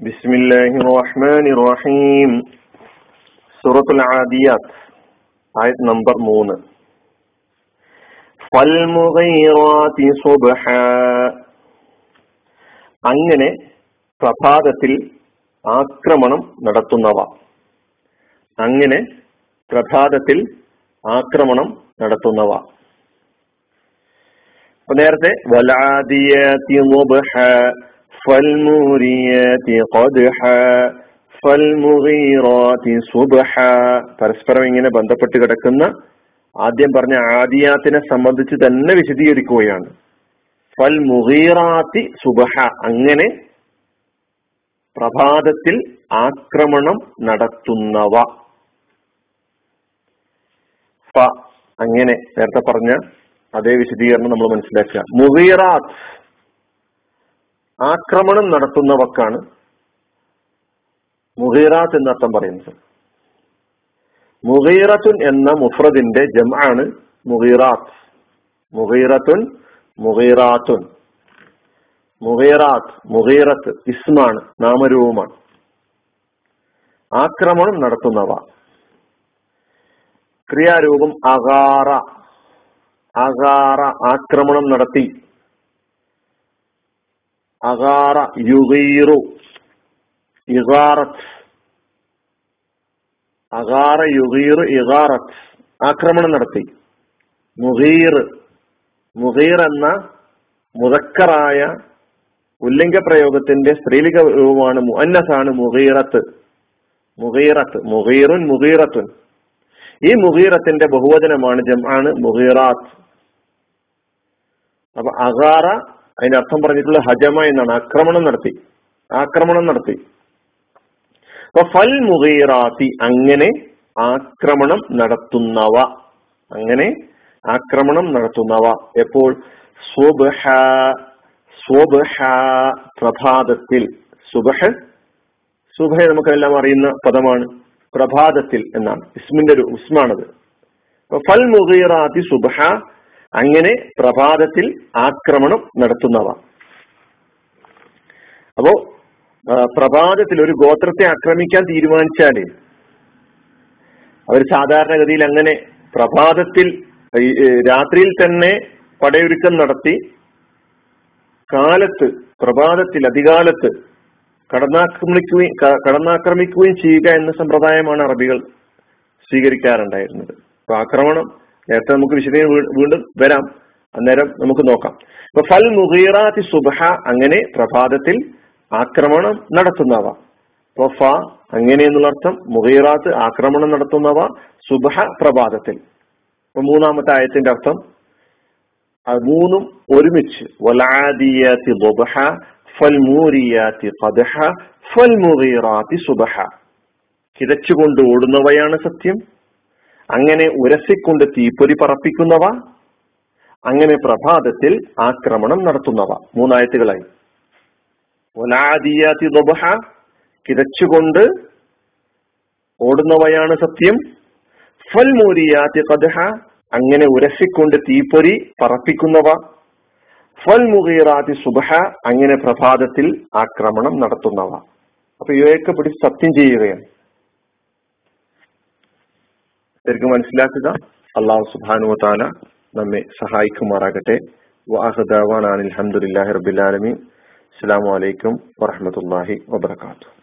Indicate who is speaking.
Speaker 1: بسم الله الرحمن الرحيم سورة العاديات آية نمبر 3 فالمغيرات صبحا അങ്ങനെ പ്രഭാതത്തിൽ ആക്രമണം നടത്തുന്നവ അങ്ങനെ പ്രഭാതത്തിൽ ആക്രമണം നടത്തുന്നവ അപ്പൊ നേരത്തെ ഫൽമുഗീറാത്തി സുബ്ഹ പരസ്പരം ഇങ്ങനെ ബന്ധപ്പെട്ട് കിടക്കുന്ന ആദ്യം പറഞ്ഞ ആദിയാത്തിനെ സംബന്ധിച്ച് തന്നെ വിശദീകരിക്കുകയാണ്. ഫൽ മുഗീറാത്തി സുബഹ. അങ്ങനെ പ്രഭാതത്തിൽ ആക്രമണം നടത്തുന്നവ. ഫ. അങ്ങനെ നേരത്തെ പറഞ്ഞ അതേ വിശദീകരണം നമ്മൾ മനസ്സിലാക്കുക. മുഗീറാത്ത്. ആക്രമണം നടത്തുന്നവക്കാണ് മുഹീറാത്ത് എന്നർത്ഥം പറയുന്നത്. മുഹീറത്തുൻ എന്ന മുഫ്രദിന്റെ ജമാണ് മുഹീറാത്ത് മുഹീറത്തുൻ മുഹീറാത്തുൻ മുഹീറാത്ത് മുഹീറത്ത് ഇസ്മാണ് നാമരൂപമാണ്. ആക്രമണം നടത്തുന്നവ. ക്രിയാരൂപം അകാറ. അകാറ ആക്രമണം നടത്തി. അകാറ യുഗീറു ഇഗാറത്ത് അകാറ യുഗീർ ഇഗാറത്ത് ആക്രമണം നടത്തി. മുഹീർ മുഹീർ എന്ന മുതക്കറായ ഉല്ലിംഗ പ്രയോഗത്തിന്റെ സ്ത്രീലിംഗ രൂപമാണ് മുഅന്നസാണ് മുഹീറത്ത് മുഹീറത്ത് മുഹീറുൻ മുഹീറത്തുൻ ഈ മുഹീറത്തിന്റെ ബഹുവചനമാണ് ജംആണ് മുഹീറാത്ത് അപ്പൊ അകാറ അതിന്റെ അർത്ഥം പറഞ്ഞിട്ടുള്ള ഹജമ എന്നാണ്. ആക്രമണം നടത്തി. ആക്രമണം നടത്തി. ഫൽ മുഗീറാത്തി അങ്ങനെ ആക്രമണം നടത്തുന്നവ. അങ്ങനെ ആക്രമണം നടത്തുന്നവ. എപ്പോൾ? സ്വബഹ സ്വബഹ പ്രഭാതത്തിൽ. സുബഹ സുബഹ നമുക്കെല്ലാം അറിയുന്ന പദമാണ്. പ്രഭാതത്തിൽ എന്നാണ്. ഇസ്മിന്റെ ഒരു ഇസ്മാണത് ഫൽ മുഗീറാത്തി സുബഹ അങ്ങനെ പ്രഭാതത്തിൽ ആക്രമണം നടത്തുന്നവ. അപ്പോ പ്രഭാതത്തിൽ ഒരു ഗോത്രത്തെ ആക്രമിക്കാൻ തീരുമാനിച്ചാൽ അവർ സാധാരണഗതിയിൽ അങ്ങനെ പ്രഭാതത്തിൽ രാത്രിയിൽ തന്നെ പടയൊരുക്കം നടത്തി കാലത്ത് പ്രഭാതത്തിൽ അധികാലത്ത് കടന്നാക്രമിക്കുകയും കടന്നാക്രമിക്കുകയും ചെയ്യുക എന്ന സമ്പ്രദായമാണ് അറബികൾ സ്വീകരിക്കാറുണ്ടായിരുന്നത്. അപ്പൊ ആക്രമണം നേരത്തെ നമുക്ക് വിശദീകരണം വീണ്ടും വരാം. അന്നേരം നമുക്ക് നോക്കാം. ഇപ്പൊ ഫൽ മുഹീറാത്തി സുബഹ അങ്ങനെ പ്രഭാതത്തിൽ ആക്രമണം നടത്തുന്നവ. ഇപ്പൊ ഫ അങ്ങനെ എന്നുള്ള അർത്ഥം മുഹീറാത്ത് ആക്രമണം നടത്തുന്നവ സുബഹ പ്രഭാതത്തിൽ. ഇപ്പൊ മൂന്നാമത്തെ ആയത്തിന്റെ അർത്ഥം മൂന്നും ഒരുമിച്ച്. വലാദിയാത്തി ബുബഹ ഫൽമൂരിയാത്തി ഖദഹ ഫൽ മുഹീറാത്തി സുബഹ. കിതച്ചുകൊണ്ട് ഓടുന്നവയാണ് സത്യം. അങ്ങനെ ഉരസിക്കൊണ്ട് തീപ്പൊരി പറപ്പിക്കുന്നവ അങ്ങനെ പ്രഭാതത്തിൽ ആക്രമണം നടത്തുന്നവ. മൂന്നായത്തുകളായി. ഒലാദിയാതി ദുബഹ കിതച്ചുകൊണ്ട് ഓടുന്നവയാണ് സത്യം. ഫൽ മൂരിയാത്തി കദഹ അങ്ങനെ ഉരസിക്കൊണ്ട് തീപ്പൊരി പറപ്പിക്കുന്നവ. ഫൽ മുഗീറാത്തി സുബഹ അങ്ങനെ പ്രഭാതത്തിൽ ആക്രമണം നടത്തുന്നവ. അപ്പൊ ഇവയൊക്കെ പിടിച്ച് സത്യം ചെയ്യുകയാണ്. ശരിക്കും മനസ്സിലാക്കുക. അള്ളാഹു സുബാനു താല നമ്മെ സഹായിക്കുമാറാകട്ടെ. വാഹദാവാൻ അലഹമുല്ലാഹി റബിലാലമി അസ്സാം വലൈക്കും വാഹമത്തല്ലാഹി വബർക്കാത്തു